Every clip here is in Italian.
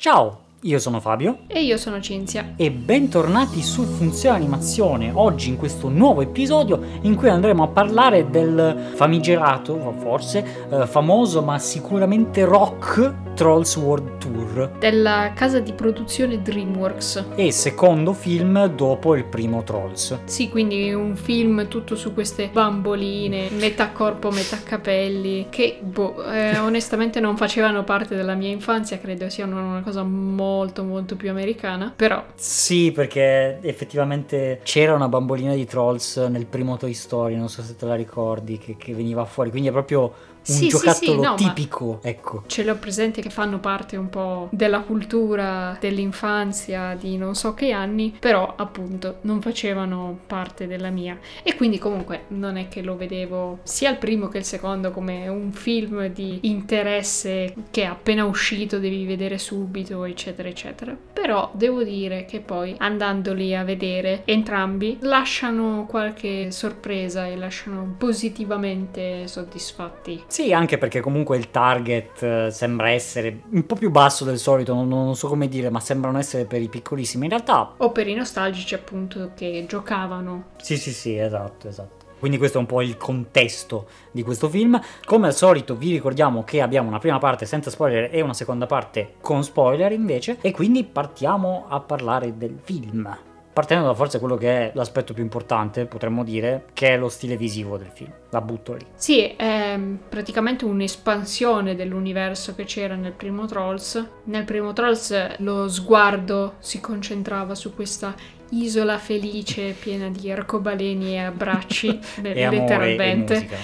Ciao, io sono Fabio E io sono Cinzia. e bentornati su Funzione Animazione, oggi in questo nuovo episodio in cui andremo a parlare del famigerato, forse, eh, famoso ma sicuramente rock Trolls World Tour Della casa di produzione DreamWorks. e secondo film dopo il primo Trolls. Sì, quindi un film tutto su queste bamboline, metà corpo, metà capelli, che boh, eh, onestamente non facevano parte della mia infanzia, credo siano una cosa molto molto più americana, però Sì, perché effettivamente c'era una bambolina di Trolls nel primo Toy Story, non so se te la ricordi, che, che veniva fuori, quindi è proprio un Sì, sì, giocattolo sì, no, ma- tipico, ecco. ce l'ho presente che fanno parte un po' della cultura dell'infanzia di non so che anni, però appunto non facevano parte della mia. E quindi comunque non è che lo vedevo sia il primo che il secondo come un film di interesse che è appena uscito devi vedere subito, eccetera, eccetera. Però devo dire che poi andandoli a vedere entrambi lasciano qualche sorpresa e lasciano positivamente soddisfatti. Sì, anche perché comunque il target eh, sembra essere un po' più basso del solito, non, non so come dire, ma sembrano essere per i piccolissimi. In realtà, O per i nostalgici appunto che giocavano. sì, sì, sì, esatto, esatto. Quindi questo è un po' il contesto di questo film. Come al solito vi ricordiamo che abbiamo una prima parte senza spoiler e una seconda parte con spoiler invece. E quindi partiamo a parlare del film. Partendo da forse quello che è l'aspetto più importante, potremmo dire, che è lo stile visivo del film. La butto lì. Sì, è praticamente un'espansione dell'universo che c'era nel primo Trolls. Nel primo Trolls lo sguardo si concentrava su questa isola felice piena di arcobaleni e abbracci, E amore letteralmente. musica.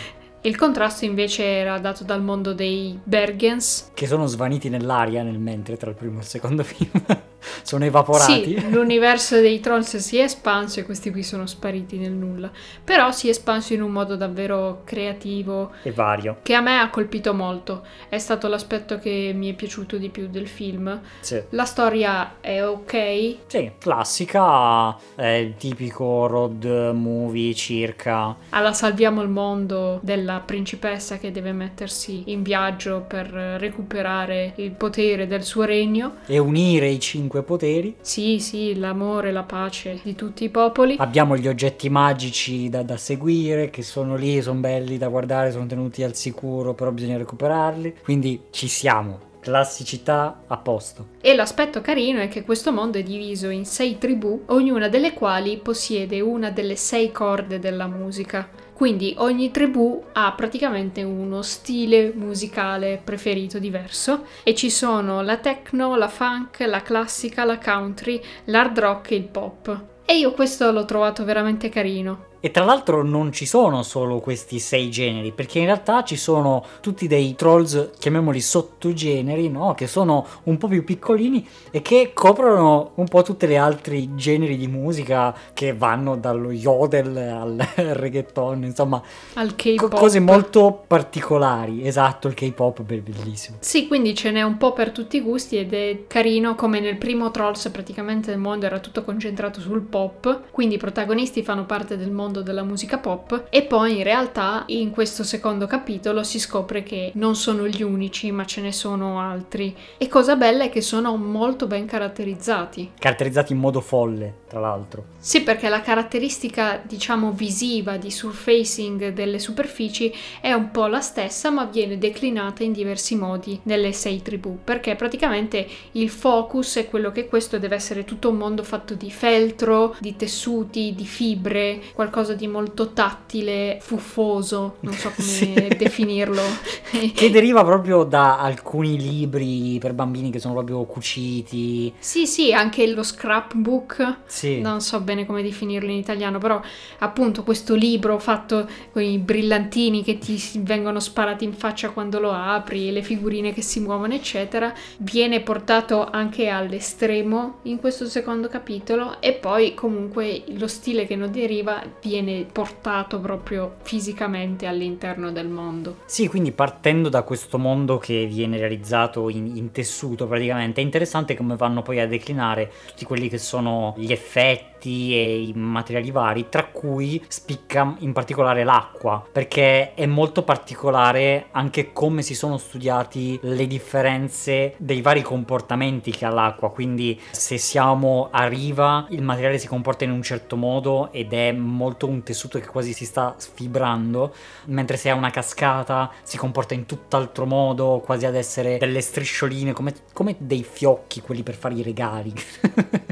Il contrasto invece era dato dal mondo dei Bergens. che sono svaniti nell'aria nel mentre tra il primo e il secondo film. sono evaporati. Sì, l'universo dei Trolls si è espanso e questi qui sono spariti nel nulla. Però si è espanso in un modo davvero creativo E vario. che a me ha colpito molto. È stato l'aspetto che mi è piaciuto di più del film. Sì. La storia è ok, Sì, classica, è il tipico road movie circa. alla salviamo il mondo della principessa che deve mettersi in viaggio per recuperare il potere del suo regno. E unire i cinque poteri. Sì, sì, l'amore, la pace di tutti i popoli. Abbiamo gli oggetti magici da, da seguire, che sono lì, sono belli da guardare, sono tenuti al sicuro, però bisogna recuperarli. Quindi ci siamo. Classicità a posto. E l'aspetto carino è che questo mondo è diviso in sei tribù, ognuna delle quali possiede una delle sei corde della musica. Quindi ogni tribù ha praticamente uno stile musicale preferito diverso e ci sono la techno, la funk, la classica, la country, l'hard rock e il pop. E io questo l'ho trovato veramente carino. E tra l'altro non ci sono solo questi sei generi, perché in realtà ci sono tutti dei trolls, chiamiamoli sottogeneri, no? Che sono un po' più piccolini e che coprono un po' tutti gli altri generi di musica che vanno dallo yodel al reggaeton, insomma, Al K-pop. cose molto particolari. Esatto, il K-pop è bellissimo. Sì, quindi ce n'è un po' per tutti i gusti ed è carino come nel primo Trolls praticamente il mondo era tutto concentrato sul pop, quindi i protagonisti fanno parte del mondo della musica pop e poi in realtà in questo secondo capitolo si scopre che non sono gli unici ma ce ne sono altri e cosa bella è che sono molto ben caratterizzati. Caratterizzati in modo folle, tra l'altro. Sì, perché la caratteristica, diciamo, visiva di surfacing delle superfici è un po' la stessa, ma viene declinata in diversi modi nelle sei tribù, perché praticamente il focus è quello che questo deve essere tutto un mondo fatto di feltro, di tessuti, di fibre, qualcosa di molto tattile, fuffoso, non so come Sì. definirlo. Che deriva proprio da alcuni libri per bambini che sono proprio cuciti. Sì, sì, anche lo scrapbook Sì. non so bene come definirlo in italiano, però appunto questo libro fatto con i brillantini che ti vengono sparati in faccia quando lo apri, le figurine che si muovono, eccetera, viene portato anche all'estremo in questo secondo capitolo e poi comunque lo stile che ne deriva viene portato proprio fisicamente all'interno del mondo. Sì, quindi partendo da questo mondo che viene realizzato in, in tessuto praticamente, è interessante come vanno poi a declinare tutti quelli che sono gli effetti e i materiali vari, tra cui spicca in particolare l'acqua, perché è molto particolare anche come si sono studiati le differenze dei vari comportamenti che ha l'acqua, quindi se siamo a riva il materiale si comporta in un certo modo ed è molto un tessuto che quasi si sta sfibrando, mentre se è una cascata si comporta in tutt'altro modo, quasi ad essere delle striscioline, come, come dei fiocchi, quelli per fare i regali.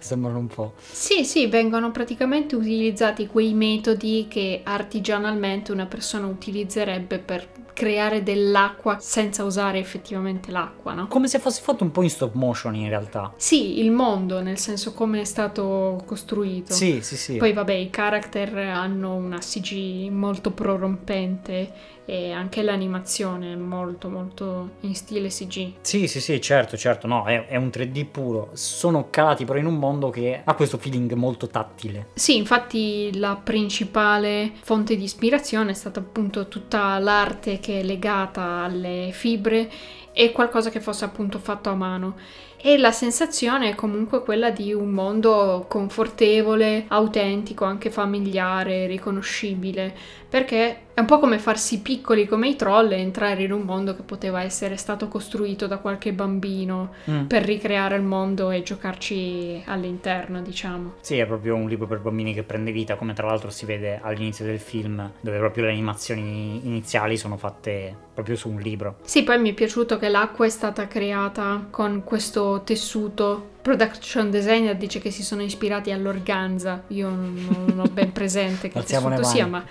Sembrano un po'. Sì, sì, vengono praticamente utilizzati quei metodi che artigianalmente una persona utilizzerebbe per creare dell'acqua senza usare effettivamente l'acqua, no? Come se fosse fatto un po' in stop motion in realtà. Sì, il mondo, nel senso come è stato costruito. Sì, sì, sì. Poi vabbè, i character hanno una CG molto prorompente e anche l'animazione è molto molto in stile CG. Sì, sì, sì, certo, certo, no, è, è, un 3D puro. Sono calati però in un mondo che ha questo feeling molto tattile. Sì, infatti la principale fonte di ispirazione è stata appunto tutta l'arte che è legata alle fibre e qualcosa che fosse appunto fatto a mano e la sensazione è comunque quella di un mondo confortevole, autentico, anche familiare, riconoscibile, perché è un po' come farsi piccoli come i troll e entrare in un mondo che poteva essere stato costruito da qualche bambino mm. per ricreare il mondo e giocarci all'interno, diciamo. Sì, è proprio un libro per bambini che prende vita, come tra l'altro si vede all'inizio del film, dove proprio le animazioni iniziali sono fatte proprio su un libro. Sì, poi mi è piaciuto che l'acqua è stata creata con questo tessuto production designer dice che si sono ispirati all'organza. Io non, non ho ben presente che tessuto sia, ma,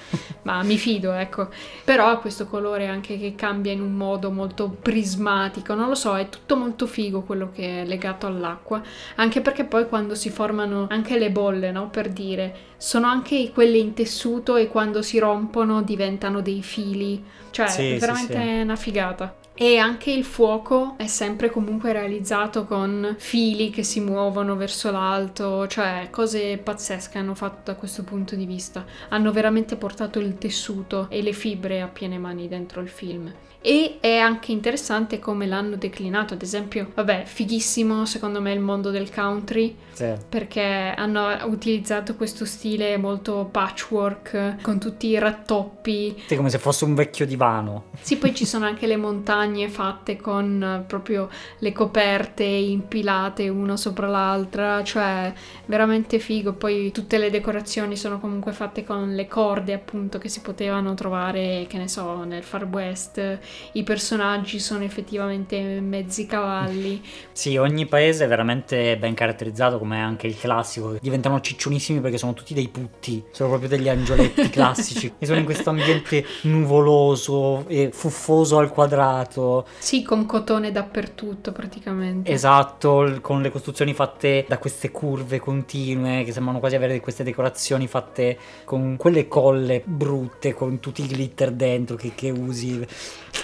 ma, mi fido, ecco. Però ha questo colore anche che cambia in un modo molto prismatico. Non lo so, è tutto molto figo quello che è legato all'acqua. Anche perché poi quando si formano anche le bolle, no? Per dire, sono anche quelle in tessuto e quando si rompono diventano dei fili. Cioè, sì, è veramente sì, sì. una figata. E anche il fuoco è sempre comunque realizzato con fili che si muovono verso l'alto, cioè cose pazzesche hanno fatto da questo punto di vista. Hanno veramente portato il tessuto e le fibre a piene mani dentro il film e è anche interessante come l'hanno declinato, ad esempio, vabbè, fighissimo secondo me il mondo del country, sì. perché hanno utilizzato questo stile molto patchwork con tutti i rattoppi. Sì, come se fosse un vecchio divano. Sì, poi ci sono anche le montagne fatte con proprio le coperte impilate una sopra l'altra, cioè veramente figo. Poi tutte le decorazioni sono comunque fatte con le corde appunto che si potevano trovare, che ne so, nel Far West i personaggi sono effettivamente mezzi cavalli. Sì, ogni paese è veramente ben caratterizzato, come anche il classico. Diventano ciccionissimi perché sono tutti dei putti, sono proprio degli angioletti classici. e sono in questo ambiente nuvoloso e fuffoso al quadrato. Sì, con cotone dappertutto praticamente. Esatto, con le costruzioni fatte da queste curve continue che sembrano quasi avere queste decorazioni fatte con quelle colle brutte, con tutti i glitter dentro che, che usi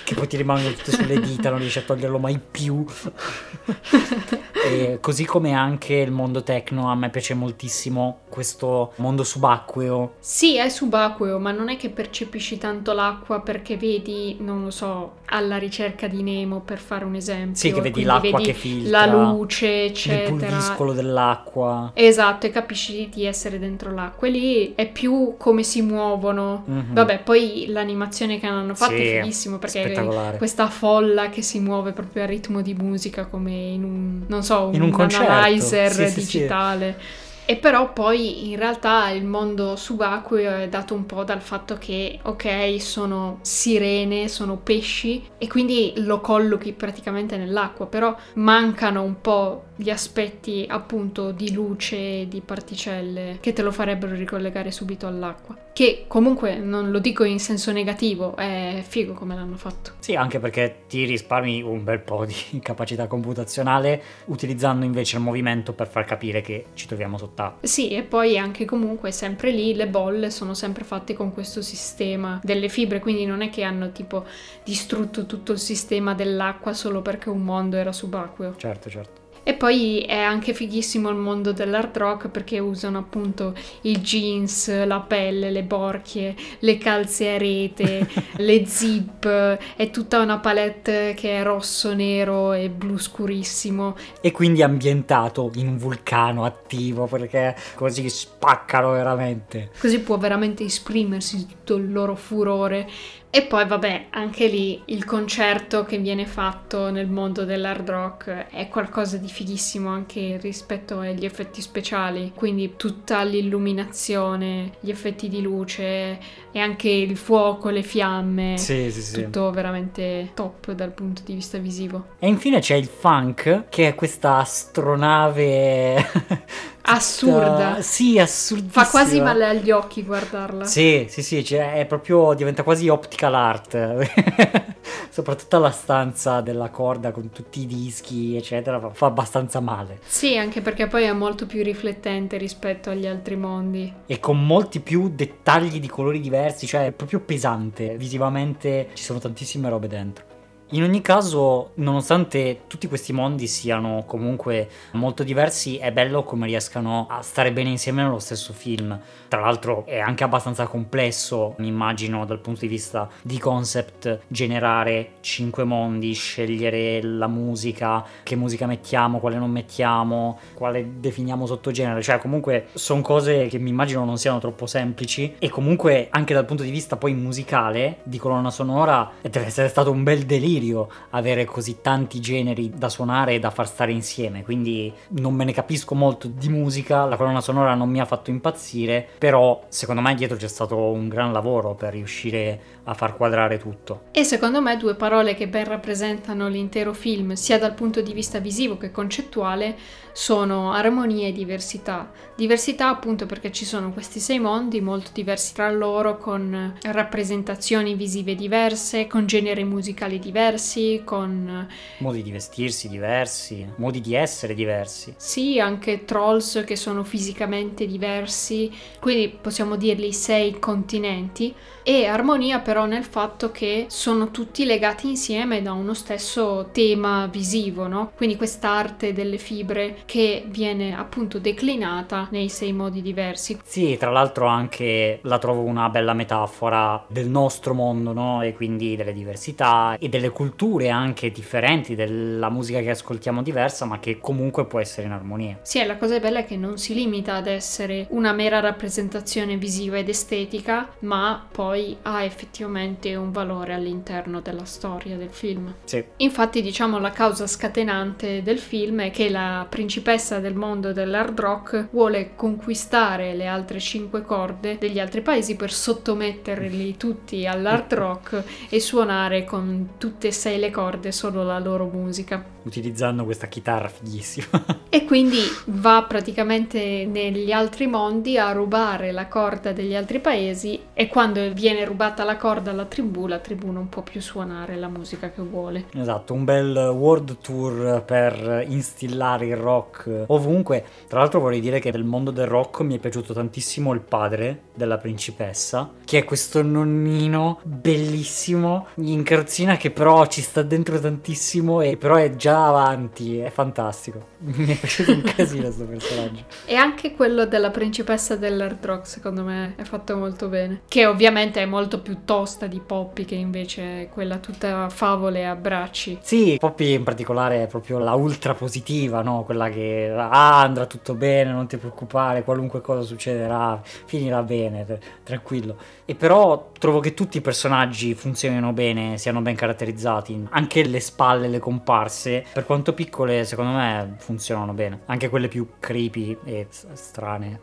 che poi ti rimangono tutte sulle dita, non riesci a toglierlo mai più. e così come anche il mondo tecno, a me piace moltissimo questo mondo subacqueo. Sì, è subacqueo, ma non è che percepisci tanto l'acqua perché vedi, non lo so, alla ricerca di Nemo per fare un esempio. Sì, che vedi l'acqua vedi che filtra. La luce, eccetera. Il pulviscolo dell'acqua. Esatto, e capisci di essere dentro l'acqua. E lì è più come si muovono. Mm-hmm. Vabbè, poi l'animazione che hanno fatto sì, è fighissimo perché questa folla che si muove proprio a ritmo di musica come in un, non so, in un, un analyzer sì, digitale. Sì, e però poi in realtà il mondo subacqueo è dato un po' dal fatto che, ok, sono sirene, sono pesci e quindi lo collochi praticamente nell'acqua, però mancano un po' gli aspetti appunto di luce, di particelle che te lo farebbero ricollegare subito all'acqua. Che comunque non lo dico in senso negativo, è figo come l'hanno fatto. Sì, anche perché ti risparmi un bel po' di capacità computazionale utilizzando invece il movimento per far capire che ci troviamo sott'acqua. Sì, e poi anche comunque sempre lì le bolle sono sempre fatte con questo sistema delle fibre, quindi non è che hanno tipo distrutto tutto il sistema dell'acqua solo perché un mondo era subacqueo. Certo, certo. E poi è anche fighissimo il mondo dell'hard rock perché usano appunto i jeans, la pelle, le borchie, le calze a rete, le zip, è tutta una palette che è rosso, nero e blu scurissimo. E quindi ambientato in un vulcano attivo perché così spaccano veramente. Così può veramente esprimersi tutto il loro furore. E poi vabbè, anche lì il concerto che viene fatto nel mondo dell'hard rock è qualcosa di fighissimo anche rispetto agli effetti speciali, quindi tutta l'illuminazione, gli effetti di luce e anche il fuoco, le fiamme, Sì, sì, sì. tutto veramente top dal punto di vista visivo. E infine c'è il funk, che è questa astronave Assurda. Sì, assurdissima. Fa quasi male agli occhi guardarla. Sì, sì, sì, cioè è proprio diventa quasi optical art. Soprattutto la stanza della corda con tutti i dischi, eccetera, fa abbastanza male. Sì, anche perché poi è molto più riflettente rispetto agli altri mondi. E con molti più dettagli di colori diversi, cioè è proprio pesante. Visivamente ci sono tantissime robe dentro. In ogni caso, nonostante tutti questi mondi siano comunque molto diversi, è bello come riescano a stare bene insieme nello stesso film. Tra l'altro è anche abbastanza complesso, mi immagino dal punto di vista di concept, generare cinque mondi, scegliere la musica, che musica mettiamo, quale non mettiamo, quale definiamo sottogenere. Cioè comunque sono cose che mi immagino non siano troppo semplici e comunque anche dal punto di vista poi musicale, di colonna sonora, deve essere stato un bel delirio avere così tanti generi da suonare e da far stare insieme, quindi non me ne capisco molto di musica, la colonna sonora non mi ha fatto impazzire, però secondo me dietro c'è stato un gran lavoro per riuscire a far quadrare tutto. E secondo me due parole che ben rappresentano l'intero film, sia dal punto di vista visivo che concettuale, sono armonia e diversità. Diversità appunto perché ci sono questi sei mondi molto diversi tra loro, con rappresentazioni visive diverse, con generi musicali diversi, con Modi di vestirsi diversi, modi di essere diversi. sì anche trolls che sono fisicamente diversi, quindi possiamo dirli sei continenti. E armonia però nel fatto che sono tutti legati insieme da uno stesso tema visivo, no? Quindi quest'arte delle fibre che viene appunto declinata nei sei modi diversi. Sì, tra l'altro anche la trovo una bella metafora del nostro mondo, no? E quindi delle diversità e delle culture anche differenti, della musica che ascoltiamo diversa, ma che comunque può essere in armonia. Sì, e la cosa bella è che non si limita ad essere una mera rappresentazione visiva ed estetica, ma poi ha effettivamente un valore all'interno della storia del film. Sì. Infatti, diciamo, la causa scatenante del film è che la principessa del mondo dell'hard rock vuole conquistare le altre cinque corde degli altri paesi per sottometterli tutti all'hard rock e suonare con tutte e sei le corde solo la loro musica. Utilizzando questa chitarra fighissima. E quindi va praticamente negli altri mondi a rubare la corda degli altri paesi e quando viene rubata la corda alla tribù, la tribù non può più suonare la musica che vuole. Esatto, un bel world tour per instillare il rock ovunque. Tra l'altro vorrei dire che nel mondo del rock mi è piaciuto tantissimo il padre della principessa, che è questo nonnino bellissimo in carrozzina che però ci sta dentro tantissimo e però è già avanti, è fantastico. Mi è piaciuto un casino questo personaggio. E anche quello della principessa dell'hard rock, secondo me, è fatto molto bene. Che ovviamente è molto più tosta di Poppy, che invece quella tutta favole e abbracci. Sì, Poppy in particolare è proprio la ultra positiva, no? Quella che ah, andrà tutto bene, non ti preoccupare, qualunque cosa succederà, finirà bene, tranquillo. E però trovo che tutti i personaggi funzionino bene, siano ben caratterizzati, anche le spalle, le comparse, per quanto piccole, secondo me funzionano bene, anche quelle più creepy e strane.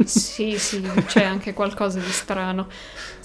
Sì, sì, c'è anche qualcosa di strano.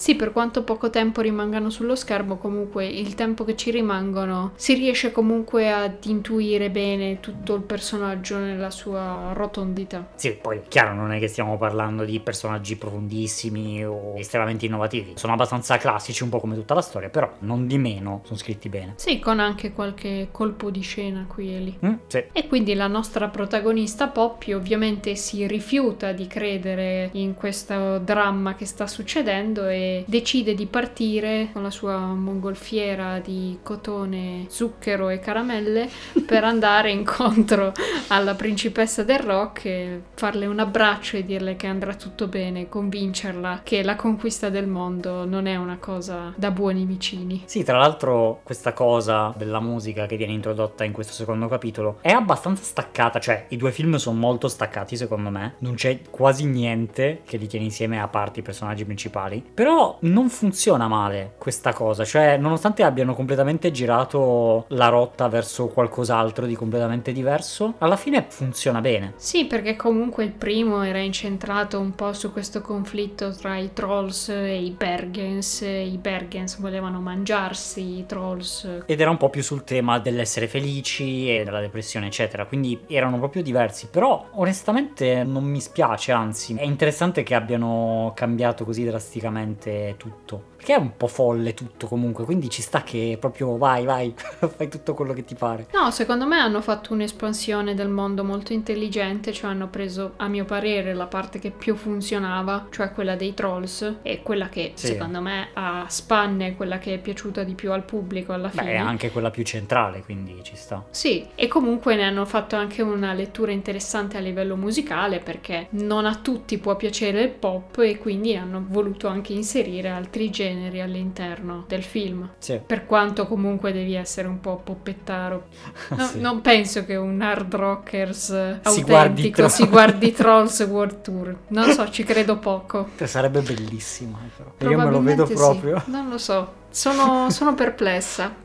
Sì, per quanto poco tempo rimangano sullo schermo, comunque il tempo che ci rimangono si riesce comunque ad intuire bene tutto il personaggio nella sua rotondità. Sì, poi chiaro, non è che stiamo parlando di personaggi profondissimi o estremamente innovativi, sono abbastanza classici, un po' come tutta la storia, però non di meno sono scritti bene. Sì, con anche qualche colpo di scena qui e lì. Mm, sì. E quindi la nostra protagonista Poppy ovviamente si rifiuta di credere in questo dramma che sta succedendo e decide di partire con la sua mongolfiera di cotone, zucchero e caramelle per andare incontro alla principessa del rock e farle un abbraccio e dirle che andrà tutto bene, convincerla che la conquista del mondo non è una cosa da buoni vicini. Sì, tra l'altro questa cosa della musica che viene introdotta in questo secondo capitolo è abbastanza staccata, cioè i due film sono molto staccati secondo me, non c'è quasi niente che li tiene insieme a parte i personaggi principali, però non funziona male questa cosa, cioè nonostante abbiano completamente girato la rotta verso qualcos'altro di completamente diverso, alla fine funziona bene. Sì, perché comunque il primo era incentrato un po' su questo conflitto tra i trolls e i Bergens, i Bergens volevano mangiarsi i trolls. Ed era un po' più sul tema dell'essere felici e della depressione, eccetera, quindi erano proprio diversi, però onestamente non mi spiace, anzi è interessante che abbiano cambiato così drasticamente tutto. Perché è un po' folle tutto comunque, quindi ci sta che proprio vai, vai, fai tutto quello che ti pare. No, secondo me hanno fatto un'espansione del mondo molto intelligente, cioè hanno preso, a mio parere, la parte che più funzionava, cioè quella dei trolls, e quella che Sì. secondo me a spanne, quella che è piaciuta di più al pubblico alla Beh, fine. è anche quella più centrale, quindi ci sta. Sì, e comunque ne hanno fatto anche una lettura interessante a livello musicale perché non a tutti può piacere il pop e quindi hanno voluto anche inserire altri generi all'interno del film. Sì. Per quanto comunque devi essere un po' poppettaro. No- Sì. Non penso che un hard rockers eh, Si guardi autentico Tro- si guardi Trolls World Tour. Non so, ci credo poco. Sarebbe bellissimo, eh, però. Io me lo vedo sì. proprio. Non lo so. Sono, sono perplessa.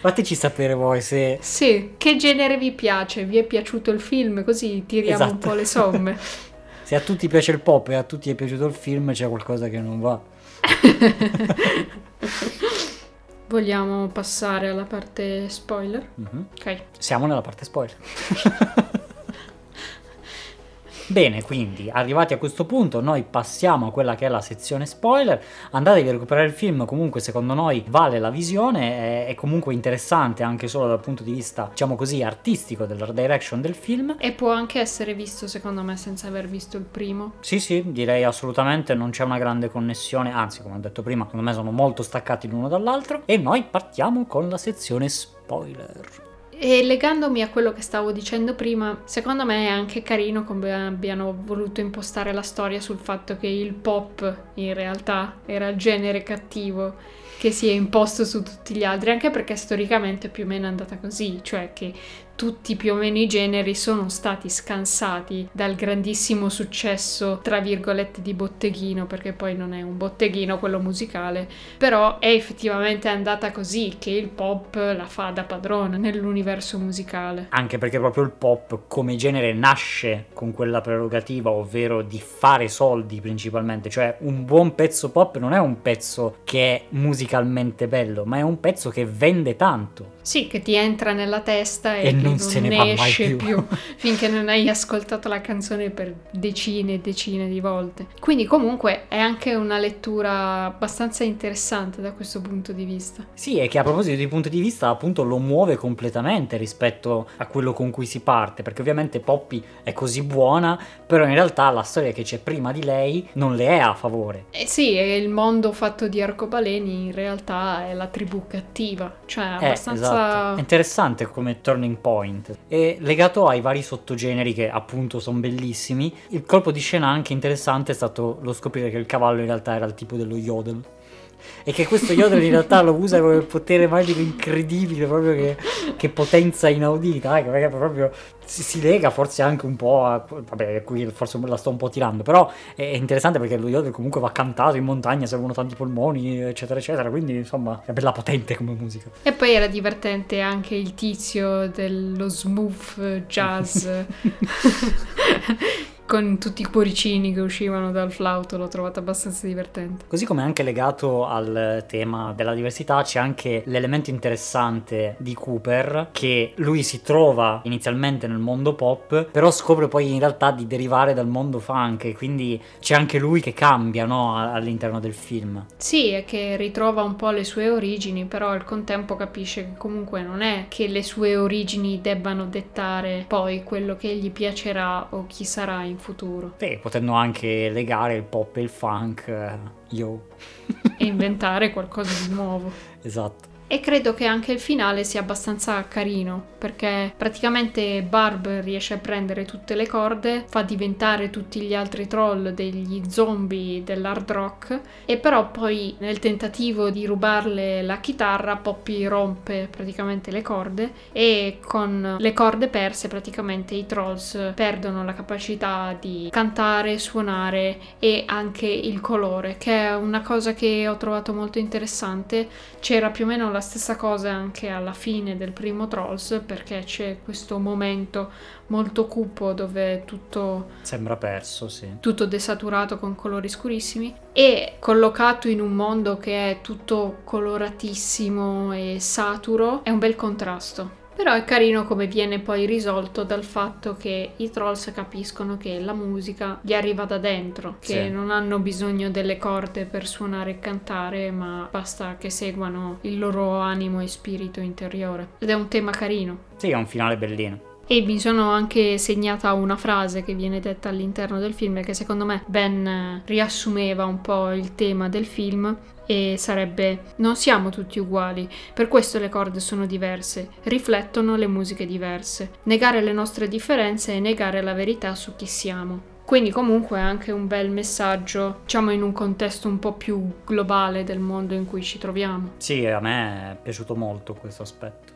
Fateci sapere voi se Sì, che genere vi piace? Vi è piaciuto il film? Così tiriamo un Esatto. po' le somme. Se a tutti piace il pop e a tutti è piaciuto il film, c'è qualcosa che non va. Vogliamo passare alla parte spoiler? Mhm. Ok. Siamo nella parte spoiler. Bene, quindi arrivati a questo punto noi passiamo a quella che è la sezione spoiler. Andatevi a recuperare il film, comunque secondo noi vale la visione, è, è comunque interessante anche solo dal punto di vista, diciamo così, artistico della direction del film. E può anche essere visto, secondo me, senza aver visto il primo. Sì, sì, direi assolutamente non c'è una grande connessione, anzi, come ho detto prima, secondo me sono molto staccati l'uno dall'altro. E noi partiamo con la sezione spoiler. E legandomi a quello che stavo dicendo prima, secondo me è anche carino come abbiano voluto impostare la storia sul fatto che il pop in realtà era il genere cattivo che si è imposto su tutti gli altri, anche perché storicamente più o meno è andata così, cioè che tutti più o meno i generi sono stati scansati dal grandissimo successo, tra virgolette, di botteghino, perché poi non è un botteghino quello musicale, però è effettivamente andata così che il pop la fa da padrone nell'universo musicale. Anche perché proprio il pop come genere nasce con quella prerogativa, ovvero di fare soldi principalmente. Cioè un buon pezzo pop non è un pezzo che è musicalmente bello, ma è un pezzo che vende tanto. Sì, che ti entra nella testa e, E che non se ne mai esce più. finché non hai ascoltato la canzone per decine e decine di volte. Quindi comunque è anche una lettura abbastanza interessante da questo punto di vista. Sì, e che a proposito di punto di vista, appunto, lo muove completamente rispetto a quello con cui si parte, perché ovviamente Poppy è così buona, però in realtà la storia che c'è prima di lei non le è a favore. Eh sì, e il mondo fatto di arcobaleni in realtà è la tribù cattiva, cioè Eh, abbastanza... esatto. È interessante come turning point. E legato ai vari sottogeneri che appunto sono bellissimi, il colpo di scena anche interessante è stato lo scoprire che il cavallo in realtà era il tipo dello yodel. E che questo yodel in realtà lo usa come potere magico incredibile, proprio che, che potenza inaudita, eh, perché proprio si, si lega forse anche un po' a... Vabbè, qui forse me la sto un po' tirando, però è interessante perché lo yodel comunque va cantato in montagna, servono tanti polmoni, eccetera, eccetera, quindi insomma è bella potente come musica. E poi era divertente anche il tizio dello smooth jazz con tutti i cuoricini che uscivano dal flauto, l'ho trovato abbastanza divertente. Così come anche legato al tema della diversità c'è anche l'elemento interessante di Cooper che lui si trova inizialmente nel mondo pop però scopre poi in realtà di derivare dal mondo funk quindi c'è anche lui che cambia no, all'interno del film. Sì, è che ritrova un po' le sue origini, però al contempo capisce che comunque non è che le sue origini debbano dettare poi quello che gli piacerà o chi sarà in futuro. E potendo anche legare il pop e il funk, eh, yo. E inventare qualcosa di nuovo. Esatto. E credo che anche il finale sia abbastanza carino, perché praticamente Barb riesce a prendere tutte le corde, fa diventare tutti gli altri troll degli zombie dell'hard rock, e però poi nel tentativo di rubarle la chitarra, Poppy rompe praticamente le corde e con le corde perse praticamente i trolls perdono la capacità di cantare, suonare e anche il colore, che è una cosa che ho trovato molto interessante. C'era più o meno la stessa cosa anche alla fine del primo Trolls perché c'è questo momento molto cupo dove tutto sembra perso, sì. Tutto desaturato con colori scurissimi e collocato in un mondo che è tutto coloratissimo e saturo è un bel contrasto. Però è carino come viene poi risolto dal fatto che i trolls capiscono che la musica gli arriva da dentro, che sì. non hanno bisogno delle corde per suonare e cantare, ma basta che seguano il loro animo e spirito interiore. Ed è un tema carino. Sì, è un finale bellino. E mi sono anche segnata una frase che viene detta all'interno del film che secondo me ben riassumeva un po' il tema del film e sarebbe non siamo tutti uguali, per questo le corde sono diverse, riflettono le musiche diverse. Negare le nostre differenze è negare la verità su chi siamo. Quindi comunque è anche un bel messaggio, diciamo in un contesto un po' più globale del mondo in cui ci troviamo. Sì, a me è piaciuto molto questo aspetto.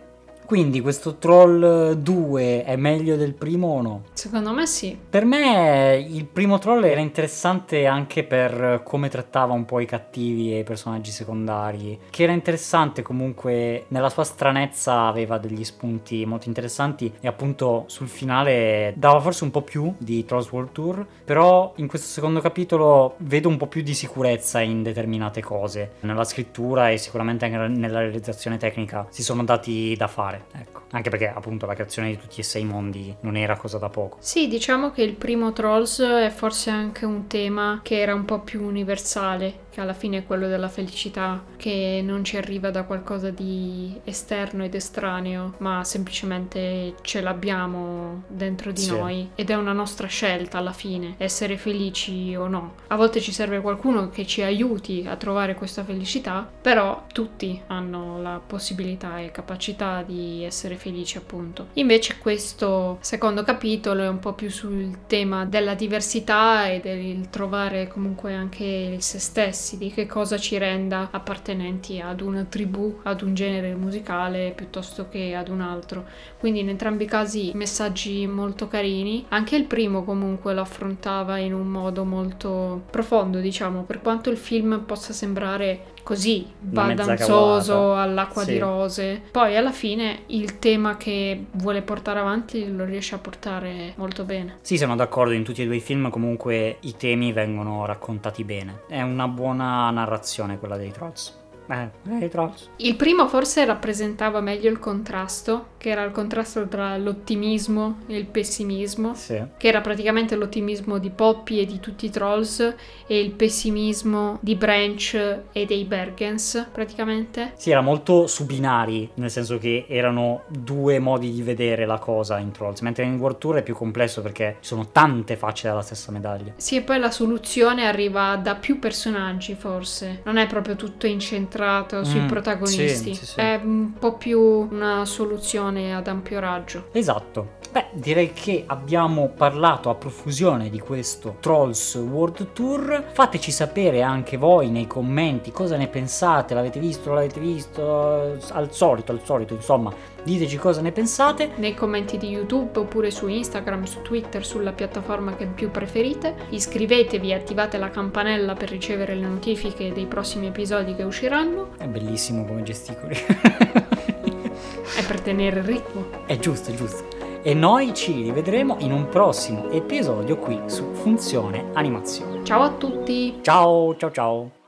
Quindi questo Troll 2 è meglio del primo o no? Secondo me sì. Per me il primo Troll era interessante anche per come trattava un po' i cattivi e i personaggi secondari, che era interessante comunque nella sua stranezza aveva degli spunti molto interessanti e appunto sul finale dava forse un po' più di Trolls World Tour, però in questo secondo capitolo vedo un po' più di sicurezza in determinate cose. Nella scrittura e sicuramente anche nella realizzazione tecnica si sono dati da fare ecco. Anche perché appunto la creazione di tutti e sei mondi non era cosa da poco. Sì, diciamo che il primo Trolls è forse anche un tema che era un po' più universale, che alla fine è quello della felicità, che non ci arriva da qualcosa di esterno ed estraneo, ma semplicemente ce l'abbiamo dentro di sì. noi ed è una nostra scelta alla fine, essere felici o no. A volte ci serve qualcuno che ci aiuti a trovare questa felicità, però tutti hanno la possibilità e capacità di essere felici appunto. Invece questo secondo capitolo è un po' più sul tema della diversità e del trovare comunque anche il se stessi, di che cosa ci renda appartenenti ad una tribù, ad un genere musicale piuttosto che ad un altro. Quindi in entrambi i casi messaggi molto carini. Anche il primo comunque lo affrontava in un modo molto profondo, diciamo, per quanto il film possa sembrare così baldanzoso all'acqua sì. di rose. Poi alla fine il tema che vuole portare avanti lo riesce a portare molto bene. Sì, sono d'accordo, in tutti e due i film comunque i temi vengono raccontati bene. È una buona narrazione quella dei Trolls. Eh, Trolls. Il primo forse rappresentava meglio il contrasto, che era il contrasto tra l'ottimismo e il pessimismo, sì. che era praticamente l'ottimismo di Poppy e di tutti i Trolls e il pessimismo di Branch e dei Bergens, praticamente. Sì, era molto su binari, nel senso che erano due modi di vedere la cosa in Trolls, mentre in World Tour è più complesso perché ci sono tante facce della stessa medaglia. Sì, e poi la soluzione arriva da più personaggi, forse. Non è proprio tutto incentrato incentrato sui mm, protagonisti. Sì, sì, sì. È un po' più una soluzione ad ampio raggio. Esatto. Beh, direi che abbiamo parlato a profusione di questo Trolls World Tour. Fateci sapere anche voi nei commenti cosa ne pensate, l'avete visto, l'avete visto, al solito, al solito, insomma, diteci cosa ne pensate. Nei commenti di YouTube oppure su Instagram, su Twitter, sulla piattaforma che più preferite. Iscrivetevi e attivate la campanella per ricevere le notifiche dei prossimi episodi che usciranno. È bellissimo come gesticoli. è per tenere il ritmo. È giusto, è giusto e noi ci rivedremo in un prossimo episodio qui su Funzione Animazione. Ciao a tutti! Ciao ciao ciao!